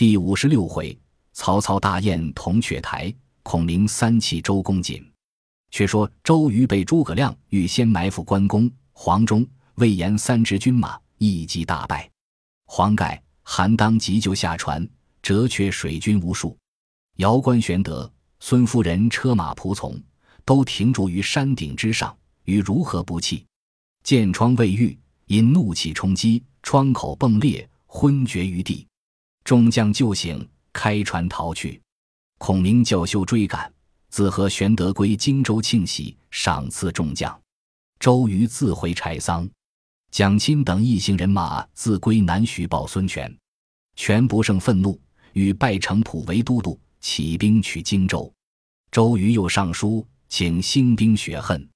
第五十六回，曹操大宴铜雀台，孔明三气周公瑾。却说周瑜被诸葛亮预先埋伏关公、黄忠、魏延三支军马，一击大败。黄盖、韩当急救下船，折却水军无数。遥观玄德、孙夫人车马仆从，都停驻于山顶之上，于如何不弃？见窗未遇，因怒气冲击，窗口迸裂，昏厥于地。众将救醒，开船逃去。孔明叫休追赶。自和玄德归荆州庆喜，赏赐众将。周瑜自回柴桑，蒋钦等一行人马自归南徐报孙权。权不胜愤怒，欲拜程普为都督，起兵取荆州。周瑜又上书请兴兵雪恨。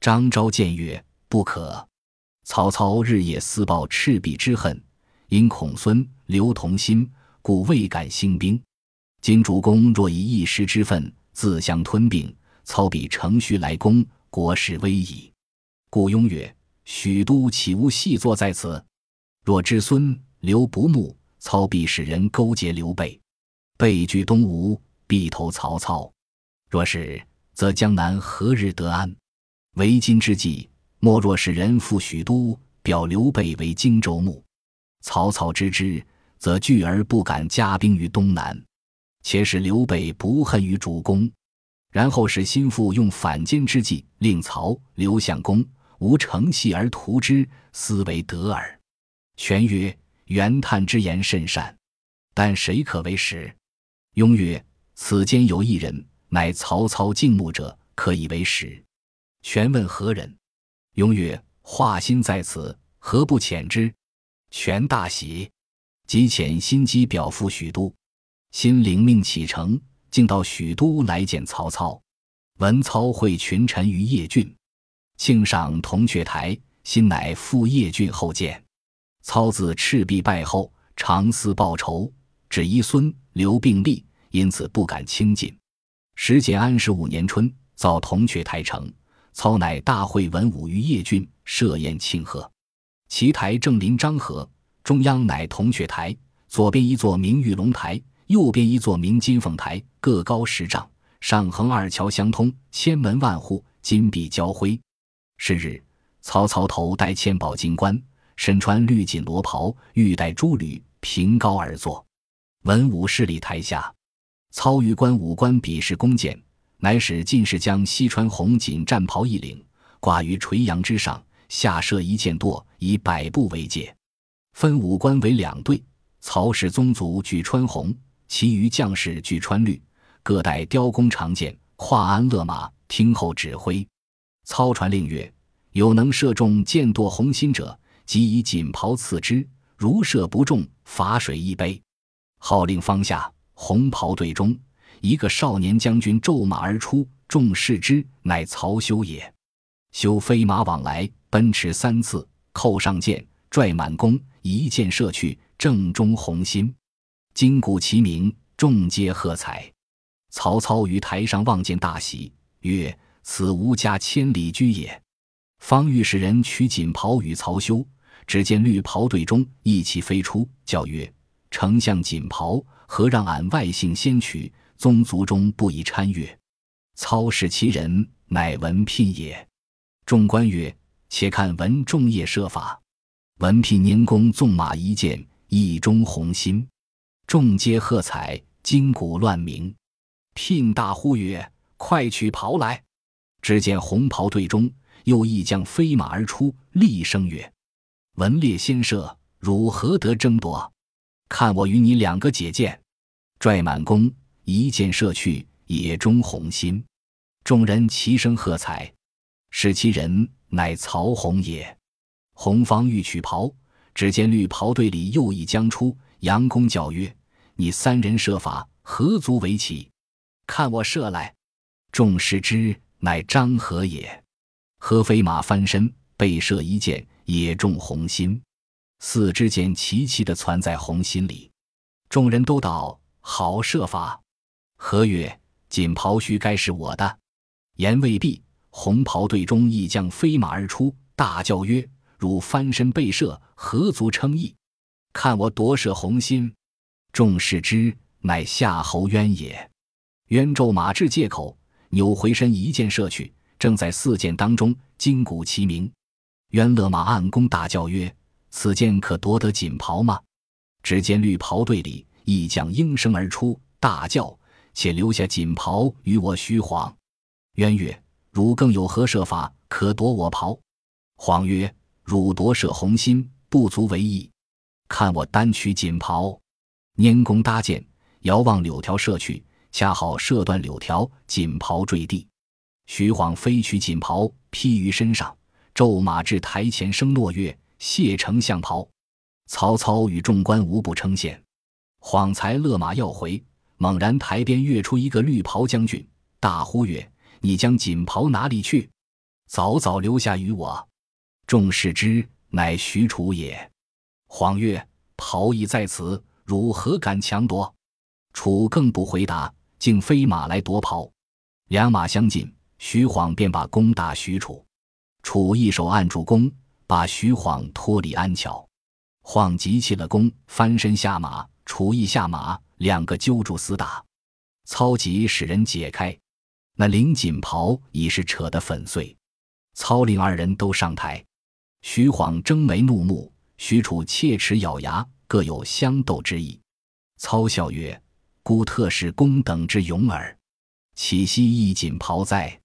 张昭谏曰：“不可。曹操日夜私报赤壁之恨，因孔孙刘同心，故未敢兴兵。今主公若以一时之愤。”自相吞并，操必乘虚来攻，国势危矣。故雍曰：“许都岂无细作在此？若知孙刘不睦，操必使人勾结刘备，备据东吴，必投曹操。若是，则江南何日得安？为今之计，莫若使人赴许都，表刘备为荆州牧。曹操知之，则惧而不敢加兵于东南。”且使刘备不恨于主公，然后使心腹用反间之计，令曹刘相公无成隙而图之，斯为得耳。权曰：“袁叹之言甚善，但谁可为实？”雍曰：“此间有一人，乃曹操敬慕者，可以为实。”权问何人？雍曰：“华歆在此，何不遣之？”权大喜，即遣心机表赴许都。新领命启程，竟到许都来见曹操。文操会群臣于邺郡，庆赏铜雀台。新乃赴邺郡后见。操自赤壁败后，常思报仇，只遗孙刘并立，因此不敢轻进。时建安十五年春，造铜雀台城。操乃大会文武于邺郡，设宴庆贺。其台正临漳河，中央乃铜雀台，左边一座明玉龙台。右边一座明金凤台，各高十丈，上横二桥相通，千门万户，金碧交辉。是日，曹操头戴千宝金冠，身穿绿锦罗袍，玉带珠履，凭高而坐。文武侍立台下，操于官武官比试弓箭，乃使进士将西川红锦战袍一领，挂于垂杨之上，下设一箭垛，以百步为界，分五官为两队。曹氏宗族举穿红。其余将士俱穿绿，各带雕弓长箭，跨鞍勒马，听候指挥。操传令曰：“有能射中箭垛红心者，即以锦袍赐之；如射不中，罚水一杯。”号令方下，红袍队中一个少年将军骤马而出，众视之，乃曹休也。休飞马往来，奔驰三次，扣上箭，拽满弓，一箭射去，正中红心。金鼓齐鸣，众皆喝彩。曹操于台上望见，大喜，曰：“此吾家千里驹也。”方欲使人取锦袍与曹休，只见绿袍队中一骑飞出，叫曰：“丞相锦袍，何让俺外姓先取？宗族中不宜参阅。”操视其人，乃文聘也。众官曰：“且看文仲业设法。”文聘年公纵马一箭，意中红心。众皆喝彩，金鼓乱鸣。聘大呼曰：“快取袍来！”只见红袍队中又一将飞马而出，厉声曰：“文烈先射，汝何得争夺？看我与你两个解箭！”拽满弓，一箭射去，也中红心。众人齐声喝彩。使其人乃曹洪也。红方欲取袍，只见绿袍队里又一将出，佯攻叫曰。你三人设法，何足为奇？看我射来！众视之，乃张合也。合飞马翻身，被射一箭，也中红心。四支箭齐齐的攒在红心里。众人都道好射法。何曰：“锦袍须该是我的。”言未毕，红袍队中一将飞马而出，大叫曰：“汝翻身被射，何足称意？看我夺舍红心！”众视之，乃夏侯渊也。渊骤马至界口，扭回身一箭射去，正在四箭当中，金鼓齐鸣。渊勒马暗弓，大叫曰：“此箭可夺得锦袍吗？”只见绿袍队里一将应声而出，大叫：“且留下锦袍与我虚晃。”渊曰：“汝更有何设法可夺我袍？”晃曰：“汝夺舍红心，不足为意。看我单取锦袍。”拈弓搭箭，遥望柳条射去，恰好射断柳条，锦袍坠地。徐晃飞取锦袍，披于身上。骤马至台前，声落月：“谢丞相袍。”曹操与众官无不称羡。晃才勒马要回，猛然台边跃出一个绿袍将军，大呼曰：“你将锦袍哪里去？早早留下与我！”众视之，乃许褚也。晃曰：“袍已在此，汝何敢强夺？”楚更不回答，竟飞马来夺袍。两马相近，徐晃便把弓打许褚。楚一手按住弓，把徐晃脱离鞍桥。晃急起了弓，翻身下马，楚义下马，两个揪住厮打。操急使人解开，那领锦袍已是扯得粉碎。操令二人都上台。徐晃睁眉怒目，许褚切齿咬牙，各有相斗之意。操笑曰：“孤特是公等之勇耳，岂惜一锦袍哉？”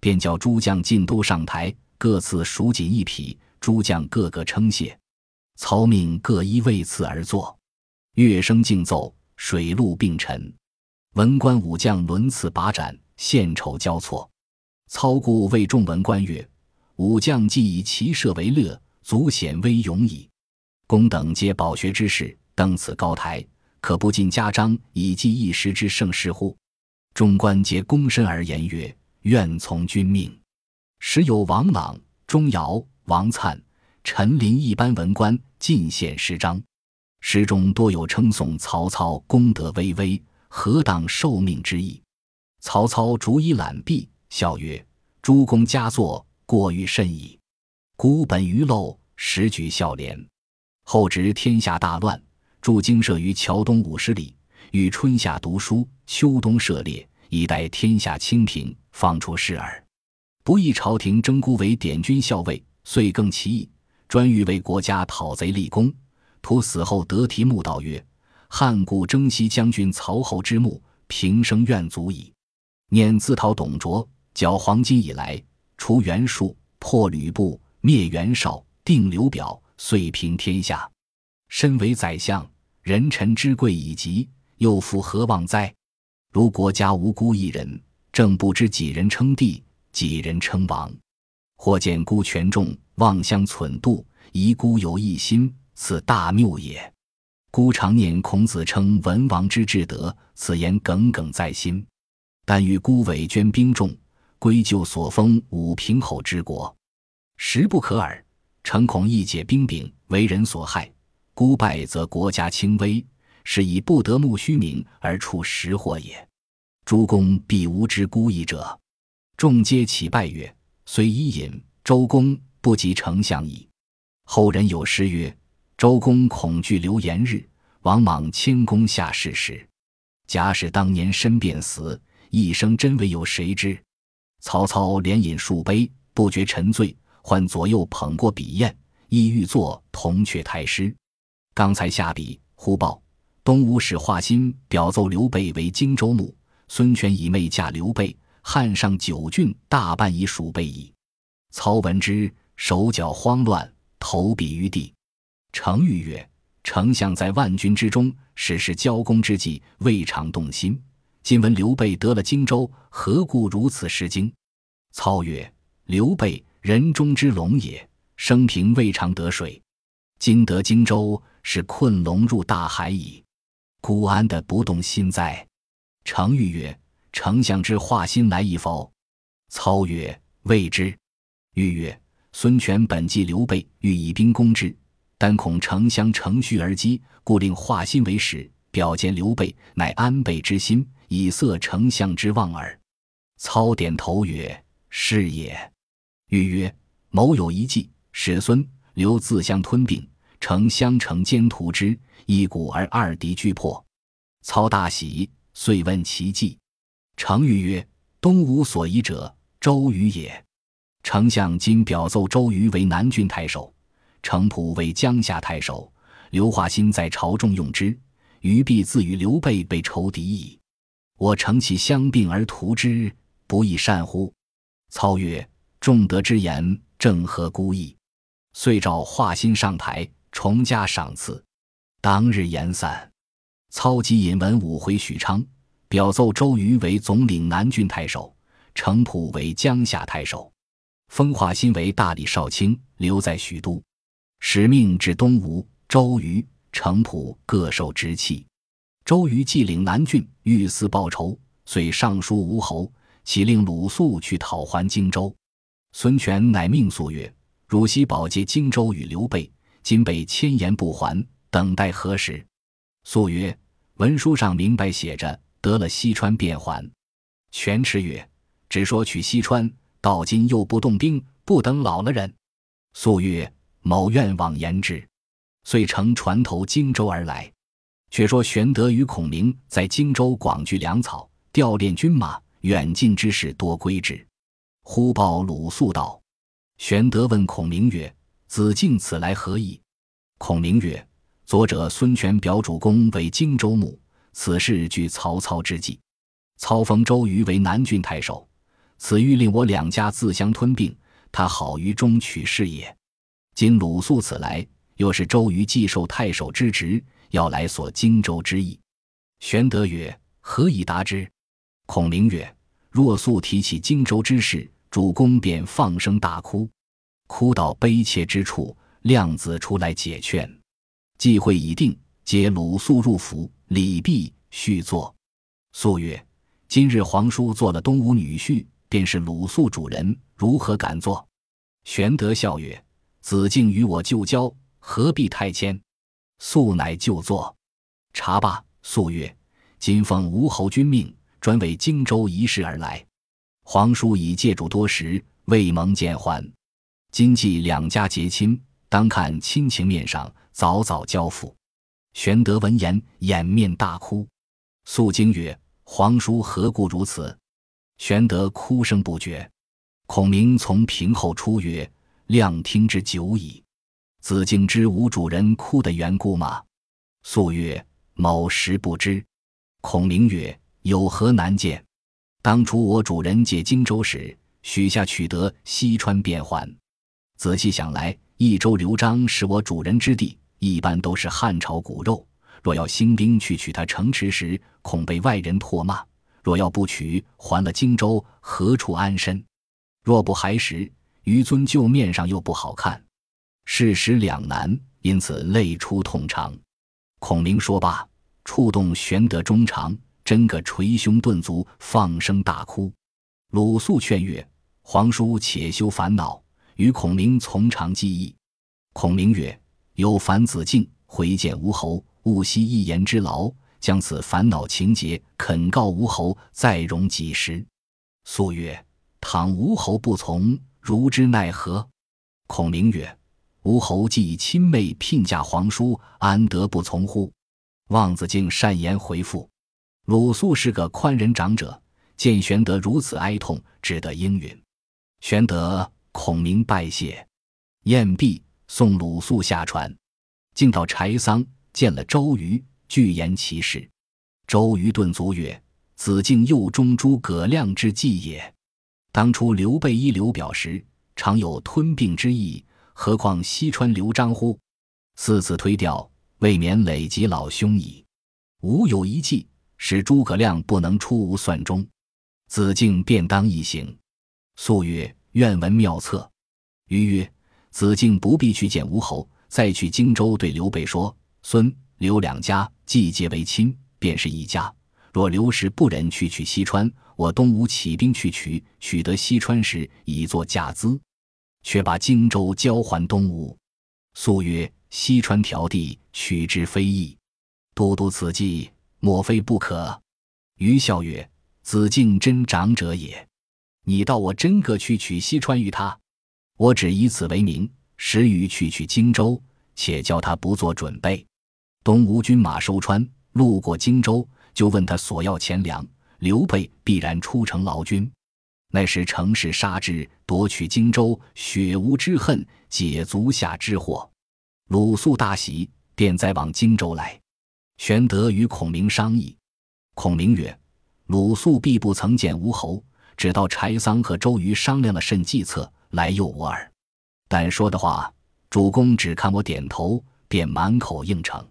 便叫诸将尽都上台。各赐蜀锦一匹，诸将个个称谢。操命各依位次而坐，乐声竞奏，水陆并陈。文官武将轮次把盏，献丑交错。操故谓众文官曰：“武将既以骑射为乐，足显威勇矣。公等皆饱学之士，登此高台，可不尽家章，以记一时之盛事乎？”众官皆躬身而言曰：“愿从君命。”时有王朗、钟繇、王粲、陈琳一般文官进献诗章，诗中多有称颂曹操功德巍巍、何当受命之意。曹操逐一览毕，笑曰：“诸公佳作，过于甚矣。孤本于陋，时举孝廉。后值天下大乱，驻京舍于桥东五十里，于春夏读书，秋冬射猎，以待天下清平，方出仕耳。”不意朝廷征孤为典军校尉，遂更其意，专欲为国家讨贼立功。图死后得题墓道曰：“汉故征西将军曹侯之墓，平生愿足矣。”念自讨董卓，剿黄金以来，除袁术，破吕布，灭袁绍，定刘表，遂平天下。身为宰相，人臣之贵已极，又复何望哉？如国家无孤一人，正不知几人称帝。几人称王，或见孤权重，妄相忖度，疑孤有一心，此大谬也。孤常念孔子称文王之至德，此言耿耿在心。但欲孤委捐兵众，归咎所封武平侯之国，实不可耳。诚恐一解兵柄，为人所害。孤败则国家轻微，是以不得慕虚名而处实祸也。诸公必无知孤矣者。众皆起拜曰：“虽伊尹、周公不及丞相矣。”后人有诗曰：“周公恐惧流言日，王莽谦恭下士时。假使当年身便死，一生真为有谁知？”曹操连饮数杯，不觉沉醉，唤左右捧过笔砚，意欲作铜雀台诗。刚才下笔，忽报东吴使华歆表奏刘备为荆州牧，孙权以妹嫁刘备。汉上九郡大半已属备矣。操闻之，手脚慌乱，投笔于地。程昱曰：“丞相在万军之中，始是交功之际，未尝动心。今闻刘备得了荆州，何故如此失惊？”操曰：“刘备人中之龙也，生平未尝得水。今得荆州，是困龙入大海矣。孤安得不动心哉？”程昱曰。丞相之化心来意否？操曰：“未知。”欲曰：“孙权本计刘备，欲以兵攻之，但恐丞相乘虚而击，故令化心为使，表见刘备，乃安倍之心，以色丞相之望耳。”操点头曰：“是也。”欲曰：“某有一计，使孙刘自相吞并，乘相乘兼屠之，一鼓而二敌俱破。操大喜，遂问其计。程昱曰：“东吴所疑者，周瑜也。丞相今表奏周瑜为南郡太守，程普为江夏太守。刘化新在朝中用之，余必自与刘备被仇敌矣。我乘其相并而图之，不亦善乎？”操曰：“仲德之言，正合孤意。”遂召华歆上台，重加赏赐。当日言散。操即引文武回许昌，表奏周瑜为总领南郡太守，程普为江夏太守，封华歆为大理少卿，留在许都。使命至东吴，周瑜、程普各受之气。周瑜既领南郡，欲思报仇，遂上书吴侯，启令鲁肃去讨还荆州。孙权乃命肃曰：“汝昔保借荆州与刘备，今被千言不还，等待何时？”肃曰。文书上明白写着，得了西川便还。权耻曰：“只说取西川，到今又不动兵，不等老了人。”肃曰：“某愿往言之。”遂乘船投荆州而来。却说玄德与孔明在荆州广聚粮草，调练军马，远近之事多归之。忽报鲁肃道：“玄德问孔明曰：‘子敬此来何意？’孔明曰。”左者孙权表主公为荆州牧，此事据曹操之计。操封周瑜为南郡太守，此欲令我两家自相吞并，他好于中取事也。今鲁肃此来，又是周瑜既受太守之职，要来索荆州之意。玄德曰：“何以答之？”孔明曰：“若素提起荆州之事，主公便放声大哭，哭到悲切之处，亮子出来解劝。”计会已定，接鲁肃入府，礼毕，续坐。肃曰：“今日皇叔做了东吴女婿，便是鲁肃主人，如何敢做？”玄德笑曰：“子敬与我旧交，何必太谦？”肃乃就坐。茶罢，肃曰：“今奉吴侯君命，专为荆州一事而来。皇叔已借住多时，未蒙见还。今既两家结亲，当看亲情面上。”早早交付。玄德闻言，掩面大哭。肃惊曰：“皇叔何故如此？”玄德哭声不绝。孔明从屏后出曰：“亮听之久矣。子敬知吾主人哭的缘故吗？”肃曰：“某实不知。”孔明曰：“有何难见？当初我主人借荆州时，许下取得西川便还。仔细想来，益州刘璋是我主人之地。”一般都是汉朝骨肉，若要兴兵去取他城池时，恐被外人唾骂；若要不取，还了荆州，何处安身？若不还时，于尊旧面上又不好看，事实两难，因此泪出痛肠。孔明说罢，触动玄德衷肠，真个捶胸顿足，放声大哭。鲁肃劝曰：“皇叔且休烦恼，与孔明从长计议。”孔明曰。有烦子敬回见吴侯，勿惜一言之劳，将此烦恼情节恳告吴侯，再容几时？肃曰：“倘吴侯不从，如之奈何？”孔明曰：“吴侯既以亲妹聘嫁皇叔，安得不从乎？”望子敬善言回复。鲁肃是个宽仁长者，见玄德如此哀痛，只得应允。玄德、孔明拜谢，宴毕。送鲁肃下船，竟到柴桑，见了周瑜，具言其事。周瑜顿足曰：“子敬右中诸葛亮之计也。当初刘备依刘表时，常有吞并之意，何况西川刘璋乎？四次推掉，未免累及老兄矣。吾有一计，使诸葛亮不能出吴算中，子敬便当一行。”肃曰：“愿闻妙策。”瑜曰。子敬不必去见吴侯，再去荆州对刘备说：“孙刘两家既结为亲，便是一家。若刘氏不忍去取西川，我东吴起兵去取，取得西川时，以作嫁资，却把荆州交还东吴。”素曰：“西川条地，取之非易。都督此计，莫非不可？”余笑曰：“子敬真长者也。你道我真个去取西川与他？”我只以此为名，时与去取荆州，且叫他不做准备。东吴军马收川，路过荆州，就问他索要钱粮。刘备必然出城劳军。那时乘势杀之，夺取荆州，雪无之恨，解足下之祸。鲁肃大喜，便再往荆州来。玄德与孔明商议，孔明曰：“鲁肃必不曾见吴侯，只道柴桑和周瑜商量了甚计策，来诱我耳。但说的话，主公只看我点头，便满口应承。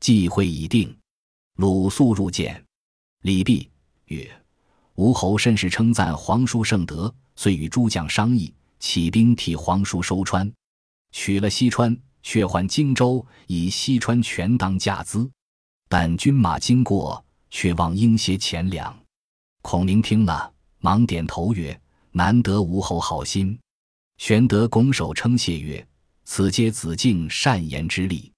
计会已定。”鲁肃入见，礼毕，曰：“吴侯甚是称赞皇叔圣德，遂与诸将商议，起兵替皇叔收川，取了西川，却还荆州，以西川权当价资。”但军马经过，却望应些钱粮。孔明听了，忙点头曰：“难得吴侯好心。”玄德拱手称谢曰：“此皆子敬善言之力。”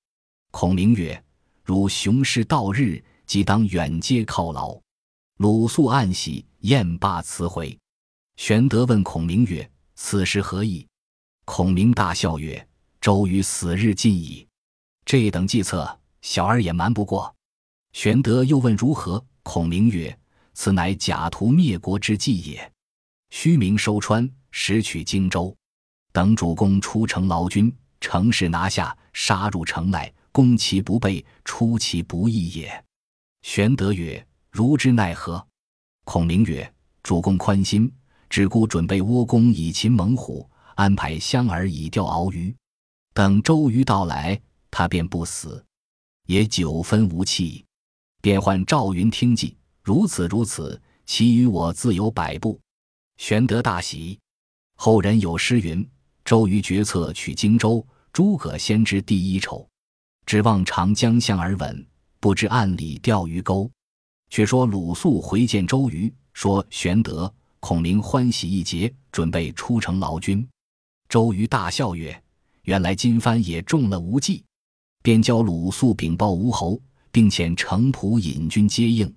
孔明曰：“如雄师到日，即当远接犒劳。”鲁肃暗喜，宴罢辞回。玄德问孔明曰：“此事何意？”孔明大笑曰：“周瑜死日近矣，这等计策，小儿也瞒不过。”玄德又问如何？孔明曰：“此乃假途灭国之计也。虚名收川，实取荆州，等主公出城劳军，乘势拿下，杀入城来，攻其不备，出其不意也。”玄德曰：“如之奈何？”孔明曰：“主公宽心，只顾准备窝弓以擒猛虎，安排香饵以钓鳌鱼。等周瑜到来，他便不死，也九分无气。”便唤赵云听计，如此如此，其余我自有摆布。玄德大喜。后人有诗云：“周瑜决策取荆州，诸葛先知第一筹。指望长江向而稳，不知暗里钓鱼钩。”却说鲁肃回见周瑜，说玄德、孔明欢喜一节，准备出城劳军。周瑜大笑曰：“原来金帆也中了无计。”便教鲁肃禀报吴侯。并遣程普引军接应。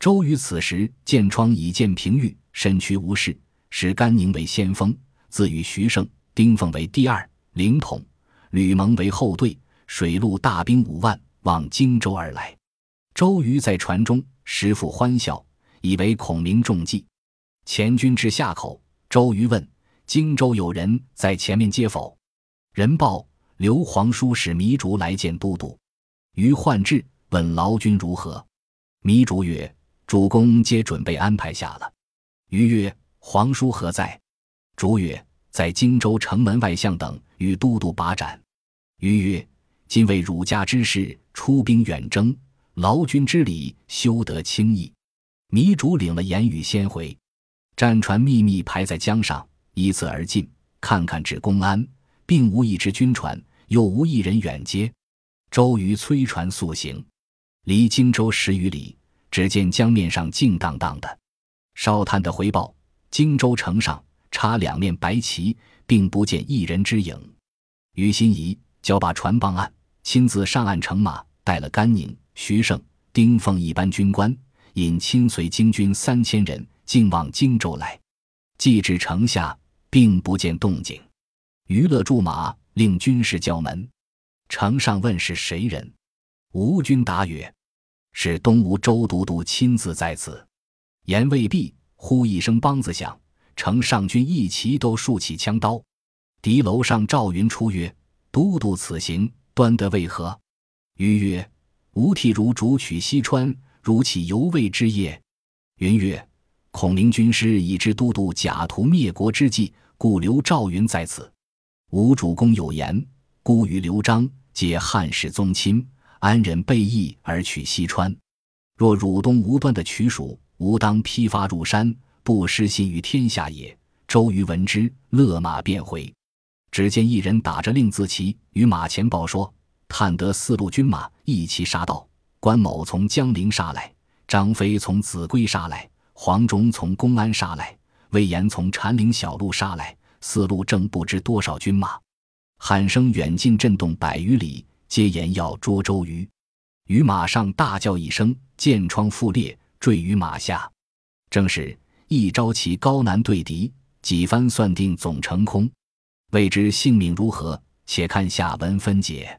周瑜此时见疮已见平愈，身躯无事，使甘宁为先锋，自与徐盛、丁奉为第二领统，吕蒙为后队，水陆大兵五万往荆州而来。周瑜在船中，时复欢笑，以为孔明中计。前军至下口，周瑜问：“荆州有人在前面接否？”人报：“刘皇叔使糜竺来见都督。”瑜唤至。问劳军如何？糜竺曰：“主公皆准备安排下了。”瑜曰：“皇叔何在？”竺曰：“在荆州城门外巷等，与都督把盏。”瑜曰：“今为儒家之事，出兵远征，劳军之礼，休得轻易。”糜竺领了言语，先回。战船秘密排在江上，依次而进，看看至公安，并无一只军船，又无一人远接。周瑜催船速行。离荆州十余里，只见江面上静荡荡的。烧炭的回报：荆州城上插两面白旗，并不见一人之影。于心怡交把船傍岸，亲自上岸乘马，带了甘宁、徐盛、丁奉一班军官，引亲随京军三千人，径往荆州来。既至城下，并不见动静。娱乐驻马，令军士叫门。城上问是谁人，吴军答曰。是东吴周都督亲自在此，言未毕，忽一声梆子响，城上军一齐都竖起枪刀。敌楼上赵云出曰：“都督此行端得为何？”瑜曰：“吾替汝主取西川，如岂犹未之业？”云曰：“孔明军师已知都督假图灭国之计，故留赵云在此。吾主公有言，孤与刘璋皆汉室宗亲。”安忍背义而取西川？若汝东无端的取蜀，吾当披发入山，不失信于天下也。周瑜闻之，勒马便回。只见一人打着令字旗，与马前报说：探得四路军马一齐杀到。关某从江陵杀来，张飞从秭归杀来，黄忠从公安杀来，魏延从禅岭小路杀来。四路正不知多少军马，喊声远近震动百余里。皆言要捉周瑜，于马上大叫一声，剑疮复裂，坠于马下。正是一招棋高难对敌，几番算定总成空。未知性命如何，且看下文分解。